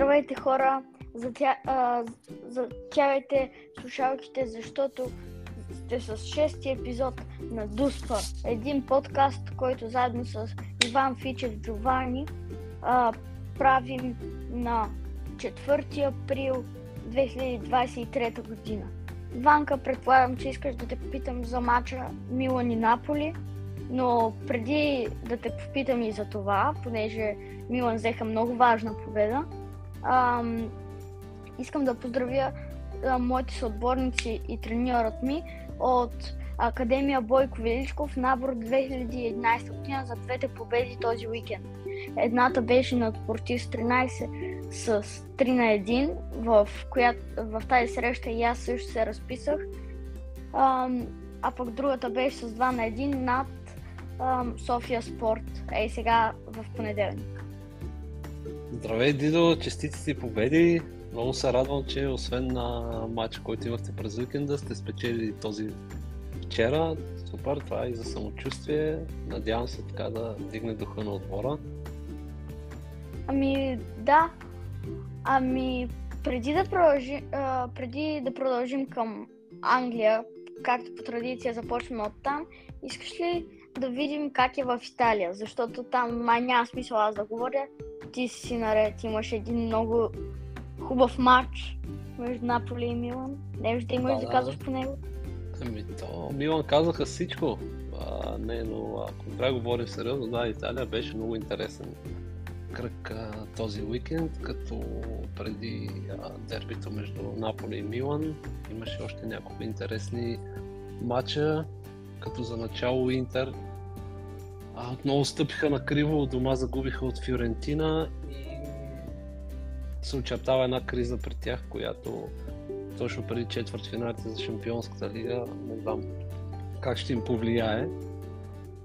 Здравейте хора! Затя, а, слушалките, защото сте с шести епизод на Дуспа. Един подкаст, който заедно с Иван Фичев Джовани а, правим на 4 април 2023 година. Ванка, предполагам, че искаш да те попитам за мача Милан и Наполи, но преди да те попитам и за това, понеже Милан взеха много важна победа, ам, искам да поздравя а, моите съотборници и треньорът ми от Академия Бойко Величков набор 2011 година за двете победи този уикенд. Едната беше над Спортив с 13 с 3 на 1, в, която, в тази среща и аз също се разписах. А, а пък другата беше с 2 на 1 над а, София Спорт. Ей сега в понеделник. Здравей, Дидо, честити си победи. Много се радвам, че освен на матча, който имахте през уикенда, сте спечели този вчера. Супер, това е и за самочувствие. Надявам се така да дигне духа на отбора. Ами да. Ами преди да, продължи, а, преди да продължим към Англия, както по традиция започваме от там, искаш ли да видим как е в Италия? Защото там май няма смисъл аз да говоря. Ти си наред, имаш един много хубав матч между Наполи и Милан. Не да имаш да, да казваш по него. Ами то, Милан казаха всичко. А, не, но ако трябва да говорим сериозно, да, Италия беше много интересен кръг а, този уикенд, като преди а, дербито между Наполи и Милан имаше още няколко интересни матча, като за начало Интер а, отново стъпиха на криво, дома загубиха от Фиорентина и се очертава една криза при тях, която точно преди четвърт финалите за Шампионската лига, не знам как ще им повлияе,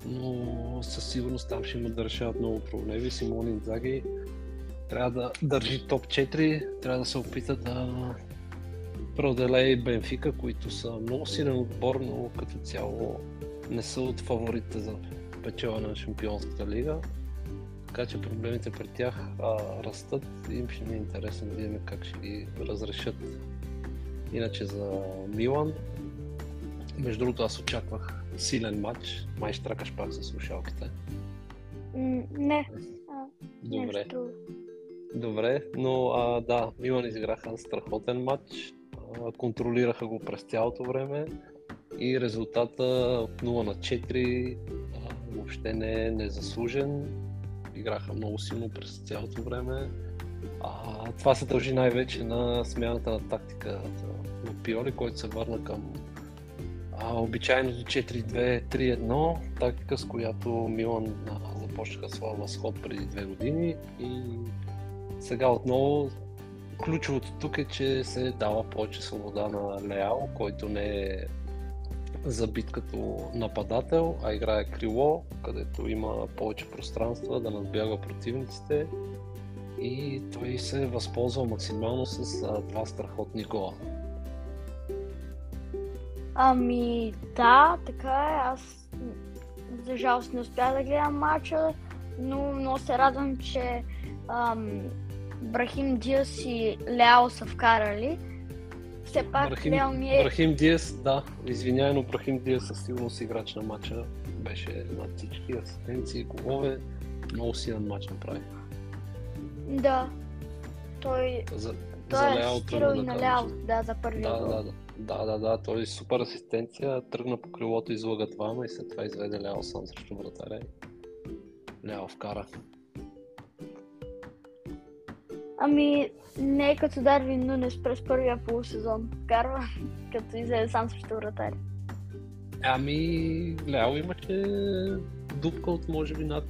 но със сигурност там ще имат да решават много проблеми. Симон Инзаги трябва да държи топ 4, трябва да се опита да преодолее Бенфика, които са много силен отбор, но като цяло не са от фаворите за печела на Шампионската лига. Така че проблемите при тях а, растат и им ще ми е интересно да видим как ще ги разрешат. Иначе за Милан, между другото аз очаквах силен матч. Май ще тракаш пак с слушалките. не. Добре. Нещо. Добре, но а, да, Милан изиграха страхотен матч. А, контролираха го през цялото време и резултата от 0 на 4 а, въобще не е незаслужен. Играха много силно през цялото време. А, това се дължи най-вече на смяната на тактика на Пиоли, който се върна към а, обичайното 4-2-3-1, тактика с която Милан а, започнаха своя възход преди две години и сега отново ключовото тук е, че се дава повече свобода на Леал, който не е забит като нападател, а играе крило, където има повече пространства да надбяга противниците и той се възползва максимално с а, два страхотни гола. Ами да, така е. Аз за жалост не успях да гледам матча, но много се радвам, че ам, Брахим Диас и Лео са вкарали. Все пак Брахим, Лео ми е... Брахим Диас, да, извинявай, но Брахим Диас със сигурност играч на матча. Беше над всички асистенции, голове. Много силен матч направи. Да. Той, За, той за е асистирал и на. Лео, да, за първия Да, гол. да, да. Да, да, да, той е супер асистенция, тръгна по крилото, излага двама и след това изведе Ляо сам срещу вратаря. Ляо вкара. Ами, не е като Дарвин Нунес през първия полусезон. Вкарва, като излезе сам срещу вратаря. Ами, Ляо имаше дупка от може би над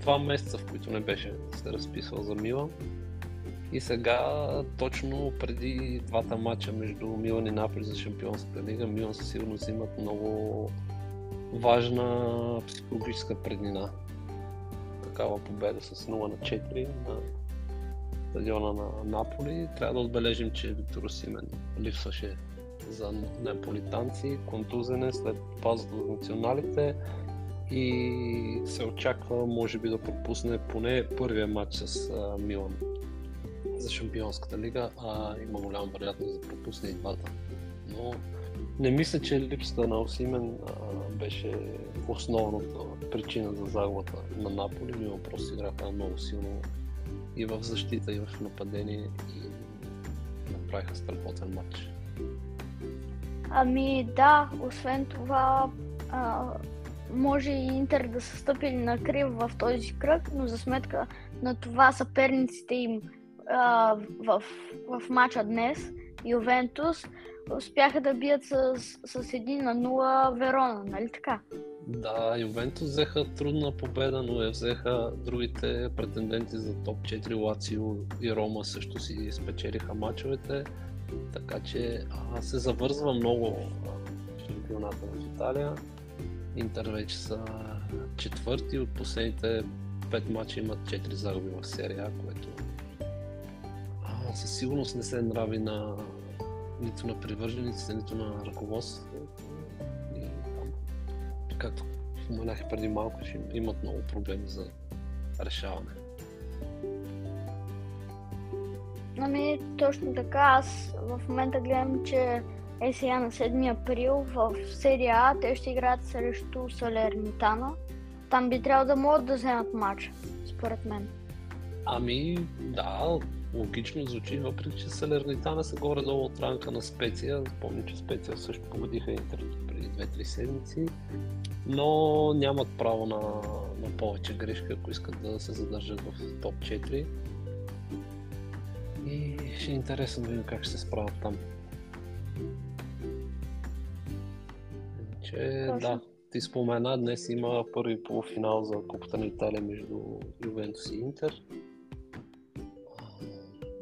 два месеца, в които не беше се разписал за Милан. И сега, точно преди двата матча между Милан и Наполи за Шампионската лига, Милан със сигурност имат много важна психологическа преднина. Такава победа с 0 на 4 на стадиона на Наполи. Трябва да отбележим, че Виктор Осимен липсваше за неаполитанци, контузен е след пазата за националите и се очаква може би да пропусне поне първия матч с а, Милан за Шампионската лига, а има голяма вероятност да пропусне и двата. Но не мисля, че липсата на Осимен беше основната причина за загубата на Наполи. Мимо просто играха много силно и в защита, и в нападение и направиха страхотен матч. Ами да, освен това, а, може и Интер да са стъпили на крив в този кръг, но за сметка на това съперниците им а, в, в матча днес, Ювентус, успяха да бият с, с 1 на 0 Верона, нали така? Да, Ювентус взеха трудна победа, но я взеха другите претенденти за топ 4, Лацио и Рома също си спечелиха мачовете, така че а, се завързва много шампионата в Италия. Интер вече са четвърти от последните 5 мача имат 4 загуби в серия, което а, със сигурност не се нрави на нито на привържениците, нито на ръководството. Както споменах преди малко, ще имат много проблеми за решаване. Ами, точно така. Аз в момента гледам, че е сега на 7 април в серия А те ще играят срещу Салернитана. Там би трябвало да могат да вземат матч, според мен. Ами, да, логично звучи, въпреки че Салернитана са горе-долу от ранка на Специя. Помня, че Специя също победиха Интер преди 2-3 седмици, но нямат право на, на повече грешки, ако искат да се задържат в топ 4. И ще е интересно да видим как ще се справят там. Че, да, ти спомена, днес има първи полуфинал за Купата на Италия между Ювентус и Интер.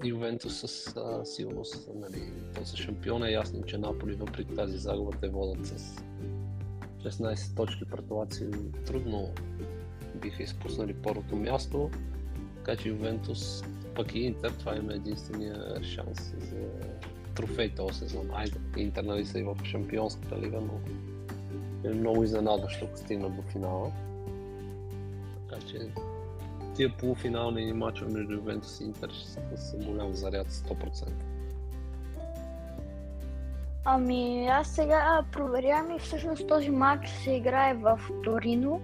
Ювентус с а, силност, нали, то са шампиона. Е ясно, че Наполи въпреки тази загуба те водят с 16 точки пред Лацио. Трудно биха изпуснали първото място. Така че Ювентус, пък и Интер, това има единствения шанс за трофей този сезон. Айде, Интер нали са и в Шампионската лига, но е много изненадващо, ако стигнат до финала. Така че тия полуфинални мачове между Ювентус и Интер са голям заряд 100%. Ами аз сега проверявам и всъщност този матч се играе в Торино.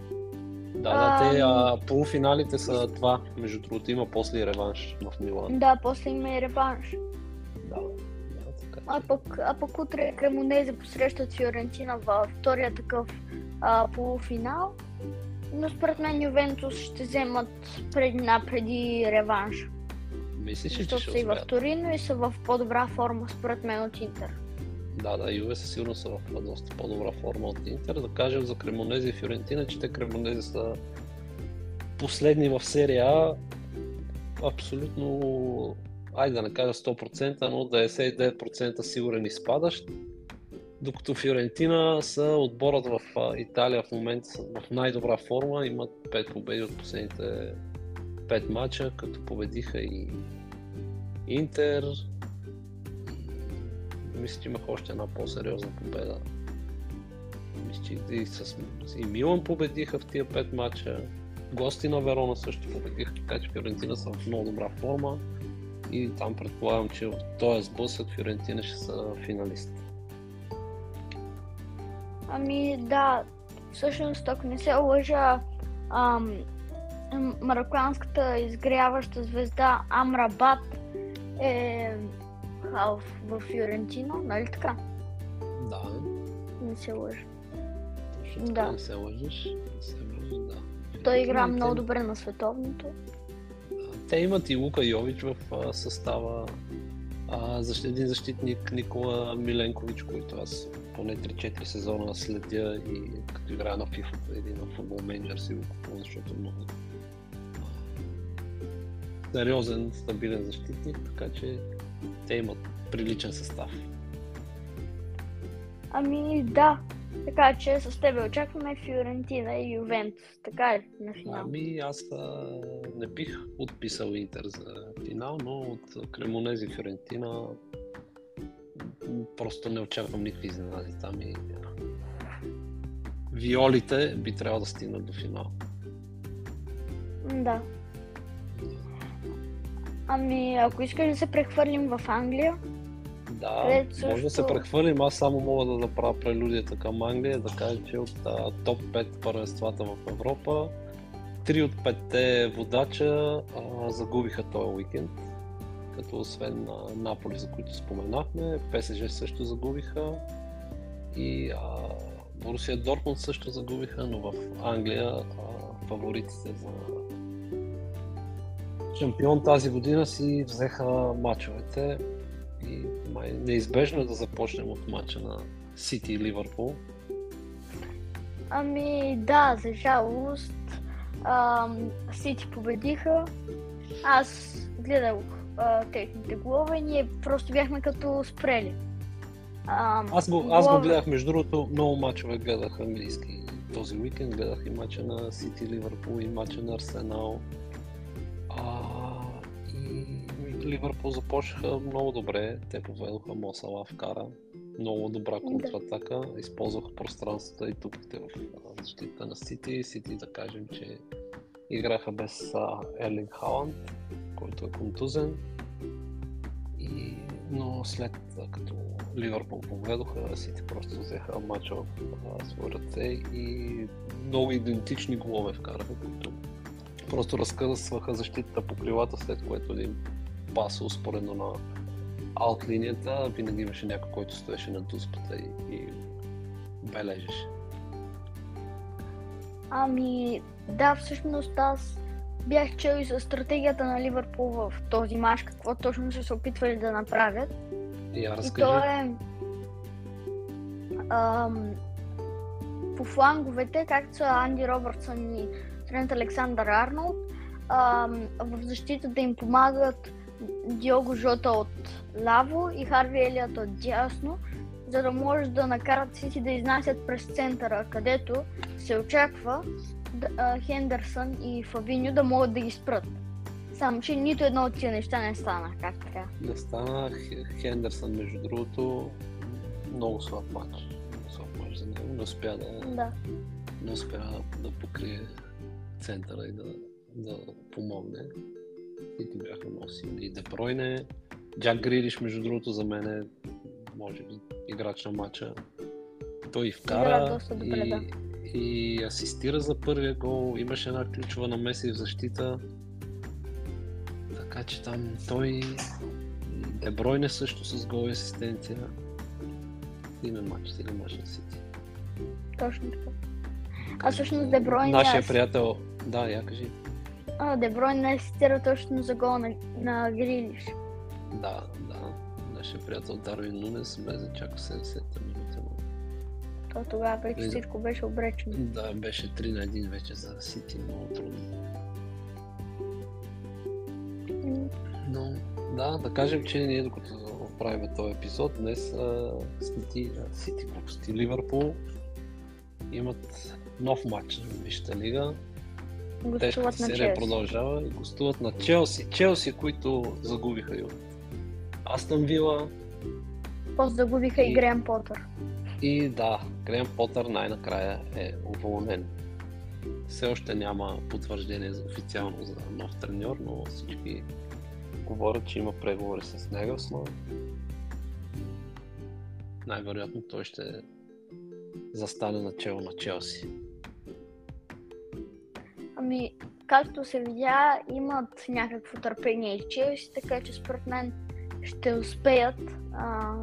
Да, да, те а, полуфиналите са два, между другото има после и реванш в Милан. Да, после има и реванш. Да, да така. А пък, а пък утре Кремонезе посрещат Фиорентина във втория такъв а, полуфинал. Но според мен Ювентус ще вземат предина преди реванш. Мислиш, че Защото ще са и в? Торино и са в по-добра форма според мен от Интер. Да, да, Юве със сигурност са в доста по-добра форма от Интер. Да кажем за Кремонези и Фиорентина, че те Кремонези са последни в серия А. Абсолютно, айде да не кажа 100%, но 99% сигурен изпадащ. Докато Фиорентина са отборът в Италия в момента в най-добра форма, имат 5 победи от последните 5 мача, като победиха и Интер, мисля, че имах още една по-сериозна победа. Мисля, че и, с, и Милан победиха в тия 5 мача. Гости на Верона също победиха, така че Фиорентина са в много добра форма. И там предполагам, че в този сблъсък Фиорентина ще са финалист. Ами да, всъщност ако не се лъжа, ам, марокканската изгряваща звезда Амрабат е а, в, Фиорентино, нали така? Да, Не се лъжа. точно Да. не се лъжиш. Не се лъжиш, да. Той игра Фиорентина, много те- добре на световното. Те имат и Лука Йович в състава. А, защ... един защитник Никола Миленкович, който аз поне 3-4 сезона следя и като играя на FIFA или на футбол менеджер си го купувам, защото е много сериозен, стабилен защитник, така че те имат приличен състав. Ами да, така че с тебе очакваме Фиорентина и Ювентус, така ли, на финал? Ами аз а, не бих отписал Интер за финал, но от Кремонези Фиорентина просто не очаквам никакви изненади там и Виолите би трябвало да стигнат до финал. Да. Ами, ако искаш да се прехвърлим в Англия, Да, Където също- може да се прехвърлим. Аз само мога да направя прелюдията към Англия, да кажа, че от а, топ 5 първенствата в Европа, три от петте водача а, загубиха този уикенд. Като освен а, Наполи, за които споменахме, ПСЖ също загубиха и Борусия Дортмунд също загубиха, но в Англия а, фаворитите за шампион тази година си взеха мачовете и май неизбежно е да започнем от мача на Сити и Ливърпул. ами да, за жалост, Сити победиха. Аз гледах а, техните голове ние просто бяхме като спрели. Ам, Аз го, аз го гледах, между другото, много мачове гледах английски този уикенд. Гледах и мача на Сити Ливърпул и мача на Арсенал. А, и Ливърпул започнаха много добре. Те поведоха Мосала вкара. Много добра контратака. Използваха пространствата и тупите в а, защита на Сити. Сити да кажем, че играха без а, Ерлинг Халанд, който е контузен. И, но след като Ливърпул поведоха, Сити просто взеха матча в свои ръце и много идентични голове вкараха, които просто разкъсваха защитата по крилата, след което един пас успоредно на аут линията, винаги имаше някой, който стоеше на дуспата и, и бележеше. Ами, да, всъщност аз бях чел и за стратегията на Ливърпул в този мач, какво точно са се опитвали да направят. И я И разкажи. то е ам, по фланговете, както са Анди Робъртсън и Трент Александър Арнолд, ам, в защитата им помагат Диого Жота от ляво и Харви Елият от дясно, за да може да накарат Сити да изнасят през центъра, където се очаква да, Хендерсън и Фабиньо да могат да ги спрат. Само, че нито едно от тия неща не стана как трябва. Не стана Хендерсън, между другото, много слаб матч. Много слаб матч за него. Не успя да, Да. не успя да покрие центъра и да, да помогне. И ти бяха много силни. И Депройне, Джак Грилиш, между другото, за мен е, може би, играч на матча. Той и Игра вкара доста добре, и, да. И асистира за първия гол. Имаше една ключова намеса и в защита. Така че там той и Дебройне също с гол и асистенция. Име матч, или матч на Сити. Точно така. А всъщност Дебройне Нашия приятел, да, я кажи. А, Дебройн не асистира точно за гол на, на Грилиш. Да, да. Нашия приятел Дарвин Нунес влезе чак в 70-та минута. То тогава вече всичко беше обречено. Да, беше 3 на 1 вече за Сити, много трудно. Но да, да кажем, че ние докато правим този епизод, днес а, Сити, а, Сити глупости, Ливърпул имат нов матч в Висшата лига. Тежката серия продължава и гостуват на Челси. Челси, които загубиха от Астън Вила. После загубиха и И- Грем Потър. И да, Грем Потър най-накрая е уволнен. Все още няма потвърждение официално за нов треньор, но всички говорят, че има преговори с Негълсман. Най-вероятно той ще застане начало на Челси. Ами, както се видя, имат някакво търпение и Челси, така че според мен ще успеят. А,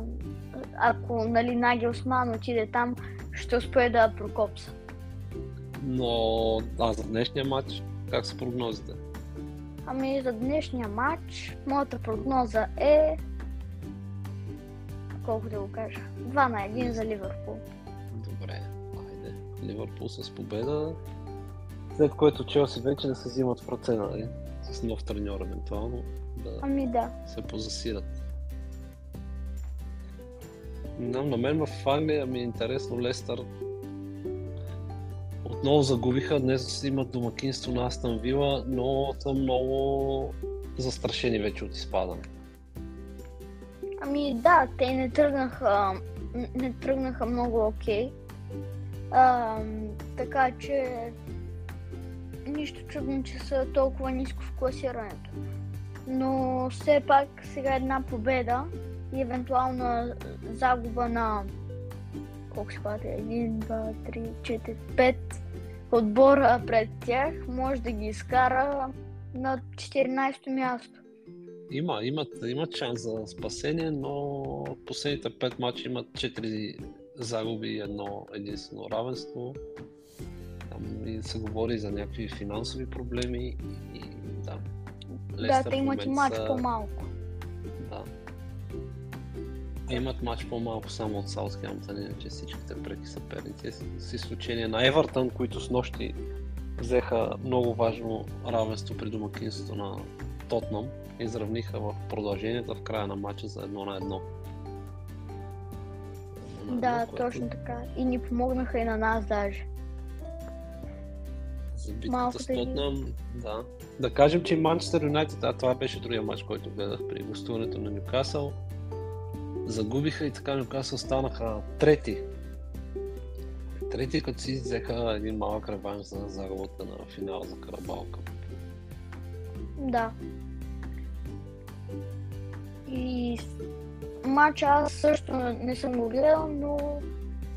ако нали, Нагелсман отиде там, ще успее да прокопса. Но а за днешния матч, как са прогнозите? Ами за днешния матч, моята прогноза е... Колко да го кажа? 2 на 1 за Ливърпул. Добре, айде. Ливърпул с победа. След което Челси вече не се взимат в ръце, нали? С нов треньор, евентуално, да Ами да. се позасират. Но на мен в Англия ми е интересно Лестър. Отново загубиха, днес имат домакинство на Астън Вила, но са много застрашени вече от изпадане. Ами да, те не тръгнаха, не тръгнаха много окей. Ам, така че нищо чудно, че са толкова ниско в класирането. но все пак сега една победа и евентуална загуба на колко ще бъде? 1, 2, 3, 4, 5 отбора пред тях може да ги изкара на 14-то място. Има, имат, имат шанс за спасение, но последните 5 мача имат 4 загуби и едно единствено равенство. Там и се говори за някакви финансови проблеми и да. Лестър да, те имат мач са... по-малко. Имат матч по-малко само от Саутхемптън, иначе всичките преки съперници, с изключение на Евертън, които с нощи взеха много важно равенство при домакинството на Тотнам. Изравниха в продължението в края на матча за едно на едно. Да, което... точно така. И ни помогнаха и на нас даже. За битката с Тотнам, да. Да кажем, че Манчестър Юнайтед, а това беше другия матч, който гледах при гостуването на Нюкасъл. Загубиха и така Нюкасъл станаха трети. Трети, като си взеха един малък реванш за загубата на финал за Карабалка. Да. И матча аз също не съм го гледал, но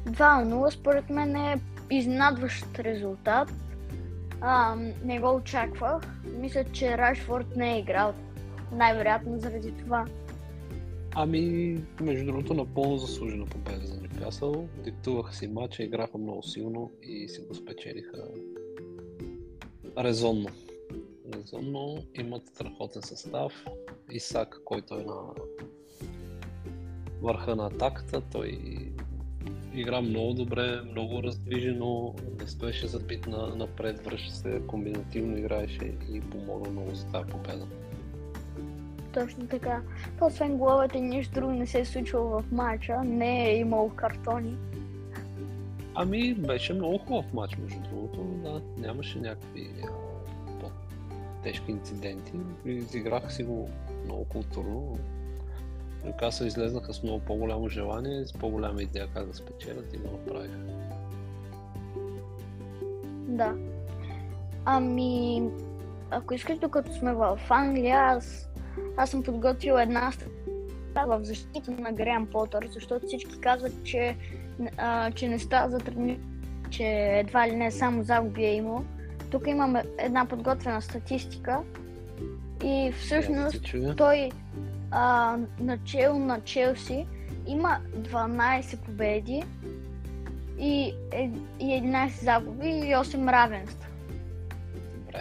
2-0 според мен е изнадващ резултат. А, не го очаквах. Мисля, че Рашфорд не е играл. Най-вероятно заради това. Ами, между другото, напълно заслужена победа за Нюкасъл. Диктуваха си матча, играха много силно и си го спечелиха резонно. Резонно имат страхотен състав. Исак, който е на върха на атаката, той игра много добре, много раздвижено, не стоеше забит на, напред, връща се, комбинативно играеше и помогна много за тази победа. Точно така. Освен головете, нищо друго не се е случило в матча, не е имал картони. Ами, беше много хубав матч, между другото, да, нямаше някакви тежки инциденти. Изиграха си го много културно, Нюкасъл излезнаха с много по-голямо желание, с по-голяма идея как да спечелят и го направиха. Да. Ами, ако искаш, докато сме в Англия, аз, аз съм подготвил една в защита на Греъм Потър, защото всички казват, че, а, че не става за трени, че едва ли не само загуби е имал. Тук имаме една подготвена статистика и всъщност той а, начало на Челси има 12 победи и, е, и 11 загуби и 8 равенства.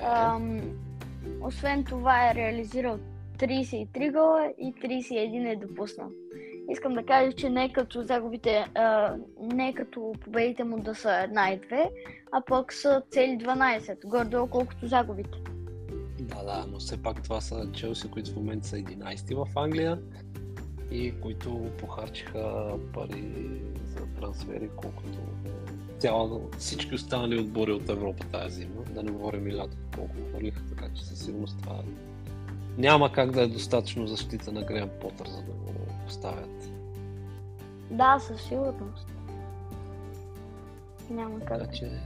А, освен това е реализирал 33 гола и 31 е допуснал. Искам да кажа, че не като загубите, а, не като победите му да са една и две, а пък са цели 12, гордо колкото загубите. Да, да, но все пак това са Челси, които в момента са 11 в Англия и които похарчиха пари за трансфери, колкото цяло, всички останали отбори от Европа тази зима. Да не говорим и лято колко хвърлиха, така че със сигурност това няма как да е достатъчно защита на Греъм Потър, за да го поставят. Да, със сигурност. Няма как. Така че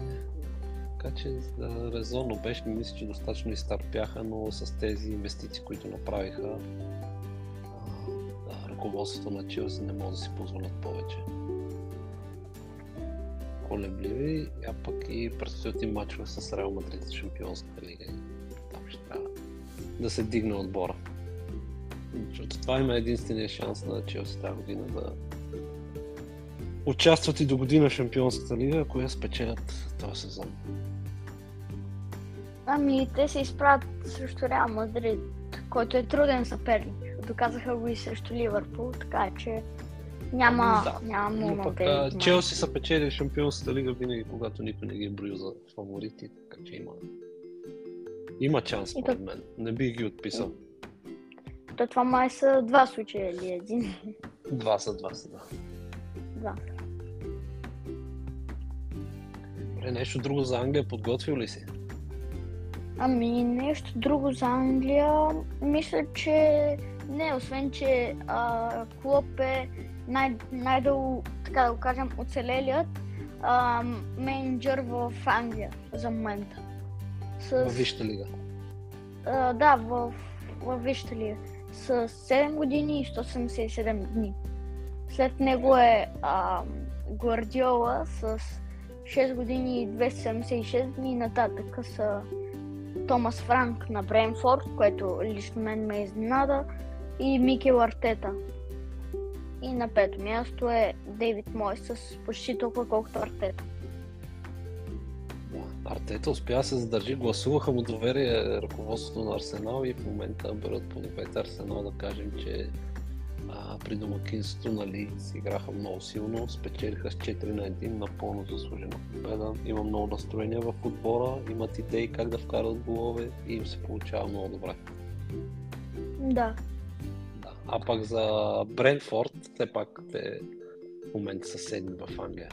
така че да, резонно беше, мисля, че достатъчно изтърпяха, но с тези инвестиции, които направиха, да, ръководството на Челси не може да си позволят повече. Колебливи, а пък и предстоят им мачове с Реал Мадрид за Шампионска лига. Там ще трябва да се дигне отбора. Защото това има единствения шанс на Челси тази година да участват и до година в Шампионската лига, ако я спечелят този сезон. Ами, те се изправят срещу Реал Мадрид, който е труден съперник. Доказаха го и срещу Ливърпул, така че няма, да. няма много пък, да Челси са печели Шампионската лига винаги, когато никой не ги е броил за фаворити, така че има, има шанс, според мен. Не бих ги отписал. То това май са два случая или един? Два са, два са, да. Два. Добре, нещо друго за Англия подготвил ли си? Ами нещо друго за Англия, мисля, че не, освен, че а, Клоп е най- най-долу, така да го кажем, оцелелият а, менеджер в Англия за момента. С... В Висшата лига? А, да, в във вижте ли, с 7 години и 177 дни. След него е а, Гвардиола с 6 години и 276 дни и нататък са Томас Франк на Бренфорд, което лично мен ме изненада, и Микел Артета. И на пето място е Дейвид Мой с почти толкова колкото Артета. Артета успя да се задържи, гласуваха му доверие ръководството на Арсенал и в момента бъдат плодовете Арсенал да кажем, че а, при домакинството нали, си играха много силно, спечелиха с 4 на 1 напълно заслужена победа. Има много настроения в отбора, имат идеи как да вкарат голове и им се получава много добре. Да. да. А пак за Брентфорд, все пак те в момента са седми в Англия.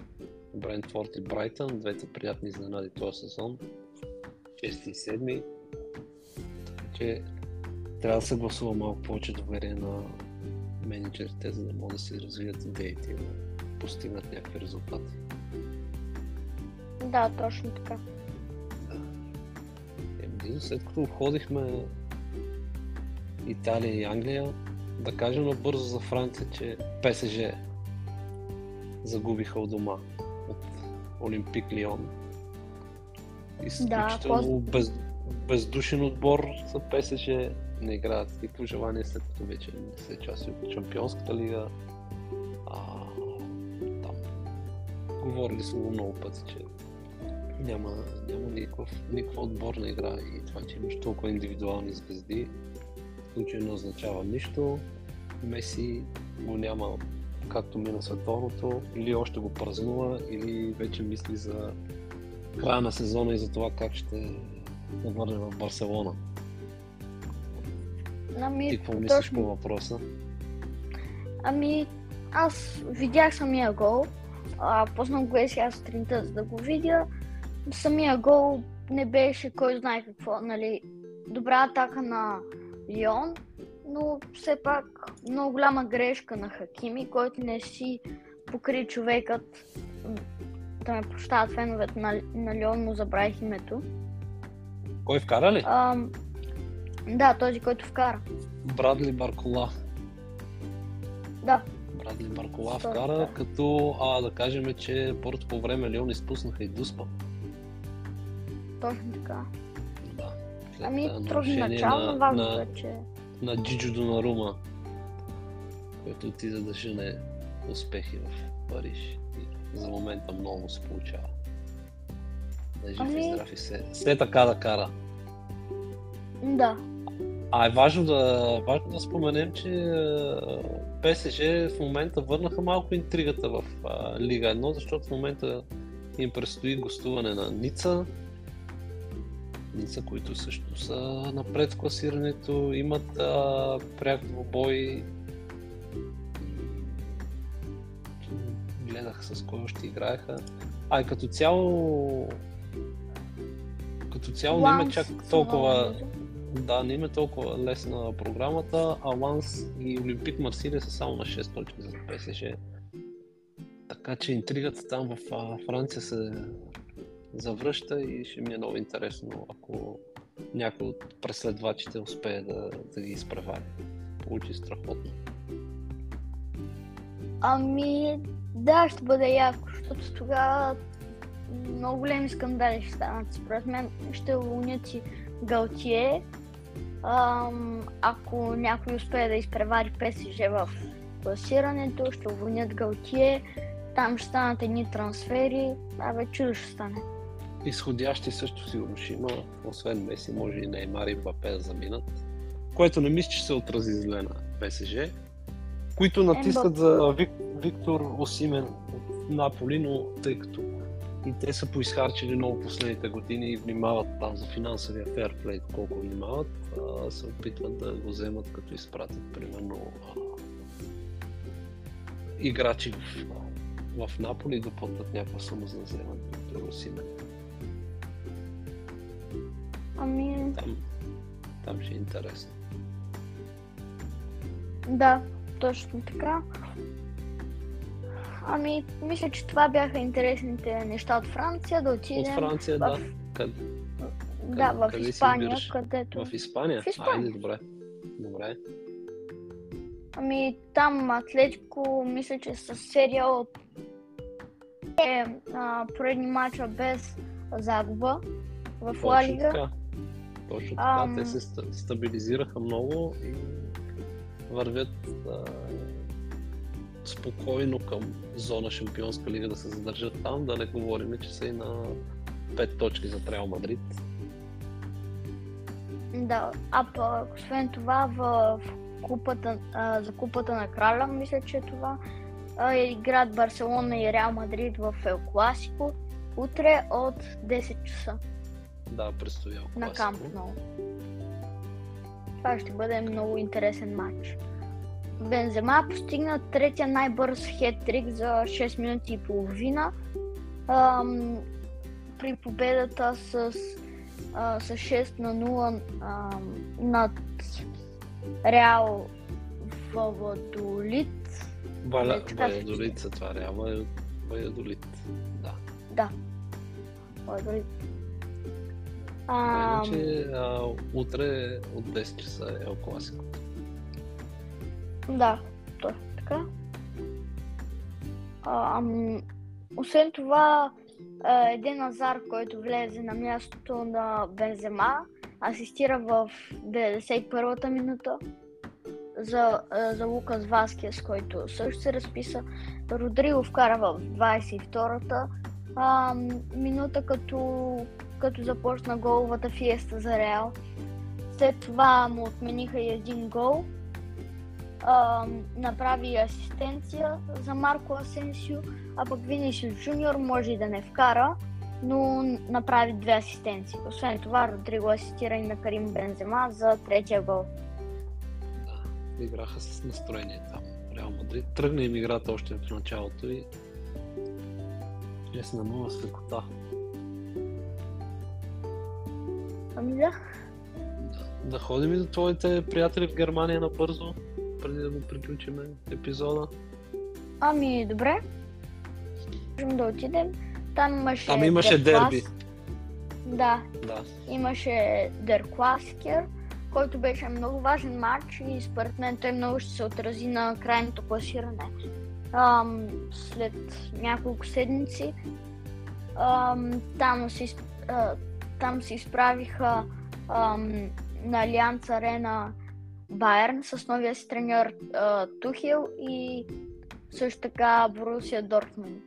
Брентфорд и Брайтън, двете приятни изненади този сезон. 6 и 7. Така че трябва да се гласува малко повече доверие на менеджерите, за да могат да се развият идеите и да постигнат някакви резултати. Да, точно така. Да. Е, след като ходихме Италия и Англия, да кажем набързо за Франция, че ПСЖ загубиха от дома от Олимпик Лион. Изключително да, без, бездушен отбор за ПСЖ не играят с никакво желание, след като вече не се част от Чемпионската лига. А, там говорили сме много пъти, че няма, няма никакъв, никаква отборна игра и това, че имаш толкова индивидуални звезди, в случай не означава нищо. Меси го няма както мина световното, или още го празнува, или вече мисли за края на сезона и за това как ще върне в Барселона. Ами, Ти какво мислиш точно... по въпроса? Ами, аз видях самия гол. А, познам го е сега сутринта, за да го видя. Самия гол не беше кой знае какво, нали. Добра атака на Лион, но все пак много голяма грешка на Хакими, който не си покри човекът. Да ме прощават феновете на, на Лион, но забравих името. Кой вкара ли? А, да, този, който вкара. Брадли Баркола. Да. Брадли Баркола вкара, да. като а, да кажем, че първото по време Леон изпуснаха и Дуспа. Точно така. Да. След ами, трудно начало, на, важно на, че... На Джиджо Донарума, който отида да жене успехи в Париж. И за момента много се получава. Да е жив ами... и здрав и се. Все така да кара. Да. А е важно да, важно да споменем, че ПСЖ в момента върнаха малко интригата в а, Лига 1, защото в момента им предстои гостуване на Ница. Ница, които също са напред в класирането, имат а, пряк двобой. Гледах с кой още играеха. А и като цяло като цяло не има чак толкова да, не има толкова лесна програмата, а Ланс и Олимпик Марсилия са само на 6 точки за ПСЖ. Така че интригата там в Франция се завръща и ще ми е много интересно, ако някой от преследвачите успее да, да ги изпревари. Получи страхотно. Ами, да, ще бъде яко, защото тогава много големи скандали ще станат. Според мен ще уволнят и Галтие, ако някой успее да изпревари ПСЖ в класирането, ще уволнят Галтие, там ще станат едни трансфери, абе чудо ще стане. Изходящи също сигурно ще има, освен Меси, може и Неймар и Бапе да заминат, което не мисля, че се отрази зле на ПСЖ, които натискат за Вик, Виктор Осимен от Наполи, но тъй като и те са поизхарчили много последните години и внимават там за финансовия ферплей, колко внимават, а, се опитват да го вземат като изпратят примерно а, играчи в, в Наполи да платят някаква сума за да вземат Виктор Осимен. Ами... Там, там ще е интересно. Да, точно така. Ами, мисля, че това бяха интересните неща от Франция, да отидем... От Франция, в... да. Къд... Да, в къде Испания, където... В Испания? В Испания. Айде, добре. Добре. Ами там Атлетико мисля, че с серия от е, а, поредни мача без загуба в Ла Лига. Точно така. Ам. Те се ста- стабилизираха много и вървят а, спокойно към зона Шампионска лига да се задържат там, да не говорим, че са и на 5 точки за Реал Мадрид. Да, а пък освен това в купата, а, за купата на краля, мисля, че това а, играят Барселона и Реал Мадрид в Ел Класико утре от 10 часа Да, предстоял на. Камп Ноу. Това ще бъде много интересен матч. Бензема постигна третия най-бърз хет-трик за 6 минути и половина. Ам, при победата с, а, с 6 на 0 ам, над Реал Валладолит. Валя, Е, така се това Реал Валядолит. Да. Да. Валладолит. Ам, Иначе а, утре от 10 часа е Ел Класико. Да, точно така. А, ам, освен това, а, Еден Азар, който влезе на мястото на Бензема, асистира в 91-та минута за, а, за Лукас Васкес, който също се разписа. Родриго вкара в 22-та а, минута, като, като започна головата фиеста за Реал. След това му отмениха и един гол а, направи асистенция за Марко Асенсио, а пък Винисиус Джуниор може и да не вкара, но направи две асистенции. Освен това, Родриго асистира и на Карим Бензема за третия гол. Да, играха с настроение там. Реал Мадрид. Тръгна им играта още в началото и 6 на 0 с. Ами да. Да ходим и до твоите приятели в Германия набързо, преди да го приключим епизода. Ами добре. Можем да отидем. Там имаше. Там имаше дерби. Да, Да. имаше Дер Класикер, който беше много важен матч и според мен той много ще се отрази на крайното класиране. Ам, след няколко седмици ам, там, се, изп- там се изправиха ам, на Алианс Арена Байерн с новия си треньор Тухил и също така Борусия Дортмунд.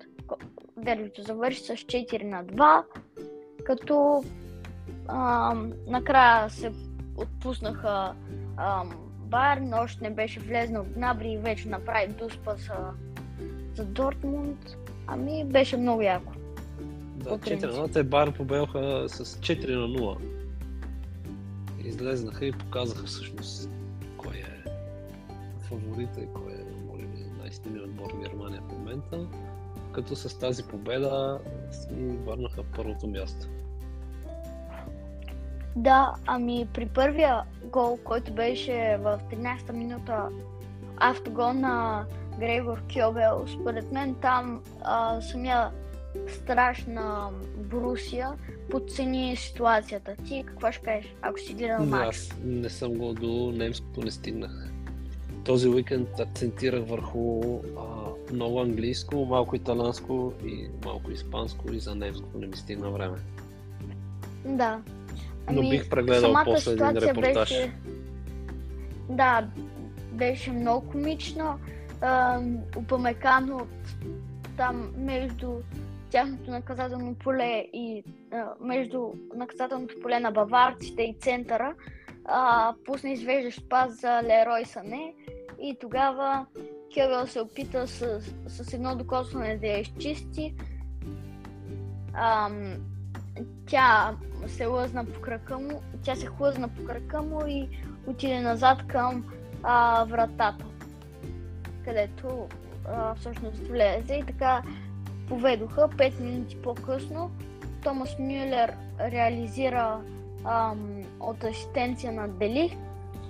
Дербито завърши с 4 на 2, като ам, накрая се отпуснаха ам, Байерн, още не беше влезнал в Гнабри и вече направи дуспа за, за Дортмунд. Ами беше много яко. Да, По 4 на принцип. 0. Те Бар победаха с 4 на 0. Излезнаха и показаха всъщност кой е фаворита и кой е, може би, най-силният отбор в Германия в момента. Като с тази победа си върнаха първото място. Да, ами при първия гол, който беше в 13-та минута автогол на Грегор Кьобел, според мен там а, самия страш на Борусия подцени ситуацията. Ти какво ще кажеш, ако си гледал матч? аз не съм го до немското, не стигнах. Този уикенд акцентирах върху а, много английско, малко италанско и малко испанско и за немското не ми стигна време. Да. Но бих прегледал после един репортаж. Беше... Да, беше много комично. А, упамекано там между тяхното наказателно поле и а, между наказателното поле на баварците и центъра а, пусна извеждащ пас за Лерой Сане и тогава Кевел се опита с, с едно докосване да я изчисти. Ам, тя се лъзна по крака му, тя се хлъзна по крака му и отиде назад към а, вратата, където а, всъщност влезе и така поведоха. Пет минути по-късно Томас Мюлер реализира ам, от асистенция на Дели,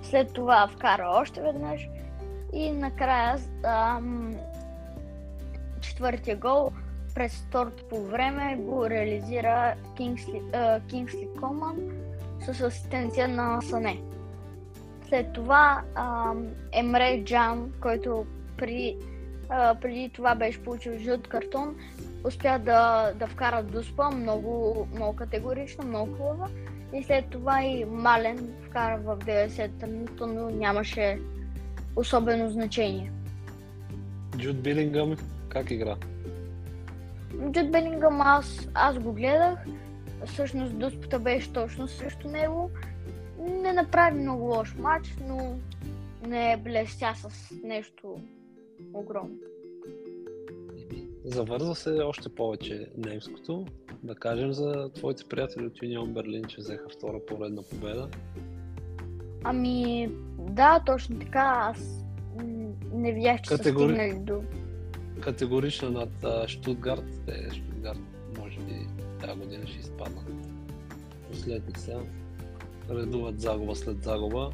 след това вкара още веднъж и накрая ам, четвъртия гол през второто по време го реализира Кингсли, Кингсли Коман с асистенция на Сане. След това ам, Емре Джан, който при, а, преди това беше получил жълт картон, успя да, да вкара Дуспа много, много категорично, много хубава. И след това и Мален вкара в 90-та минута, но нямаше особено значение. Джуд Билингъм как игра? Джуд Белингъм аз, аз го гледах. Всъщност Дуспата беше точно срещу него. Не направи много лош матч, но не е блестя с нещо огромно. Завърза се още повече немското. Да кажем за твоите приятели от Юнион Берлин, че взеха втора поредна победа. Ами, да, точно така. Аз не видях, че Категори- са стигнали до... Категорично над а, Штутгарт. Те, Штутгарт, може би тази година ще изпаднат. Последница. Редуват загуба след загуба.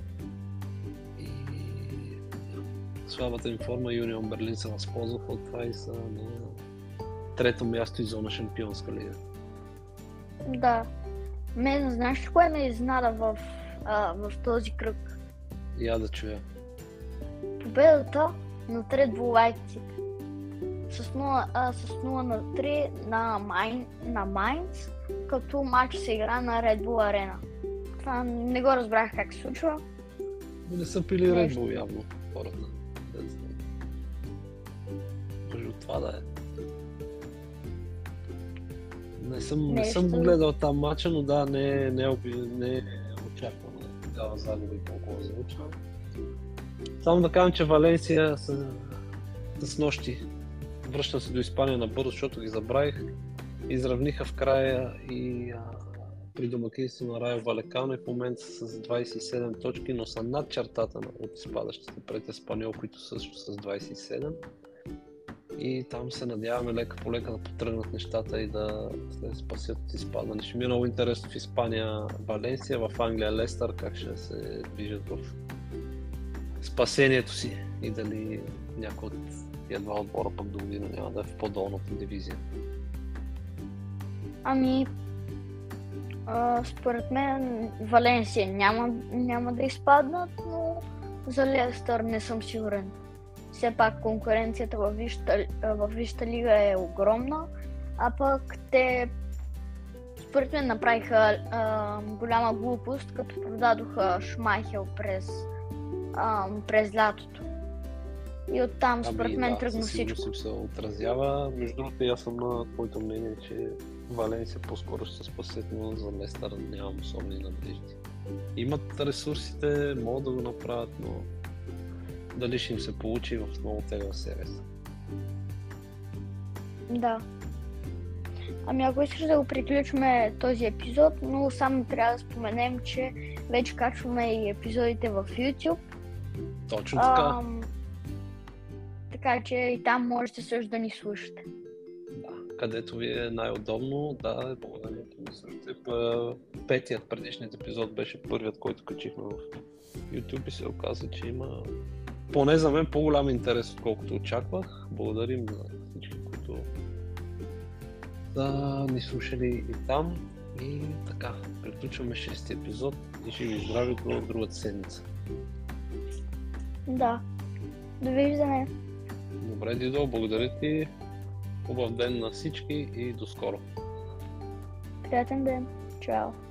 Слабата им форма Юнион Берлин се възползваха от това и са на трето място и зона шампионска лига. Да. Мен, знаеш ли кое ме изнада в, а, в този кръг? Я да чуя. Победата на Red Bull Leipzig. С 0, а, с 0 на 3 на, Майн, на Майнц, като матч се игра на Red Bull Arena. Това не го разбрах как се случва. Не са пили Red Нещо. Bull явно хората. Това да е. Не съм, не съм гледал там матча, но да, не, не, е оби- не е очаквано такава загуба и толкова звучна. Само да кажем, че Валенсия с, с нощи връщам се до Испания набързо, защото ги забравих. Изравниха в края и а, при домакинство на Райо Валекано и в момента са с 27 точки, но са над чертата на от изпадащите пред Еспаньол, които също с 27. И там се надяваме лека по лека да потръгнат нещата и да се спасят от изпадане. Ще ми е много интересно в Испания Валенсия, в Англия Лестър, как ще се движат в спасението си и дали някой от тия два отбора пък до година няма да е в по-долната дивизия. Ами, а, според мен Валенсия няма, няма да изпаднат, но за Лестър не съм сигурен. Все пак конкуренцията във Висшата, във Висшата лига е огромна, а пък те според мен направиха а, голяма глупост, като продадоха Шмайхел през, а, през лятото. И оттам според мен тръгна Ами със сигурност всичко. се отразява. Между другото, аз съм на твоето мнение, че Валенсия по-скоро ще се спасят, но за Лестър нямам особени надежди. Имат ресурсите, могат да го направят, но дали ще им се получи в много тегава серия. са. Да. Ами ако искаш да го приключваме този епизод, но само трябва да споменем, че вече качваме и епизодите в YouTube. Точно така. Ам, така че и там можете също да ни слушате. Да, където ви е най-удобно, да, благодаря. П- Петият предишният епизод беше първият, който качихме в YouTube и се оказа, че има поне за мен по-голям интерес, отколкото очаквах. Благодарим на всички, които са ни слушали и там. И така, приключваме шести епизод и ще ви здрави до другата седмица. Да. Довиждане. Добре, Дидо, благодаря ти. Хубав ден на всички и до скоро. Приятен ден. Чао.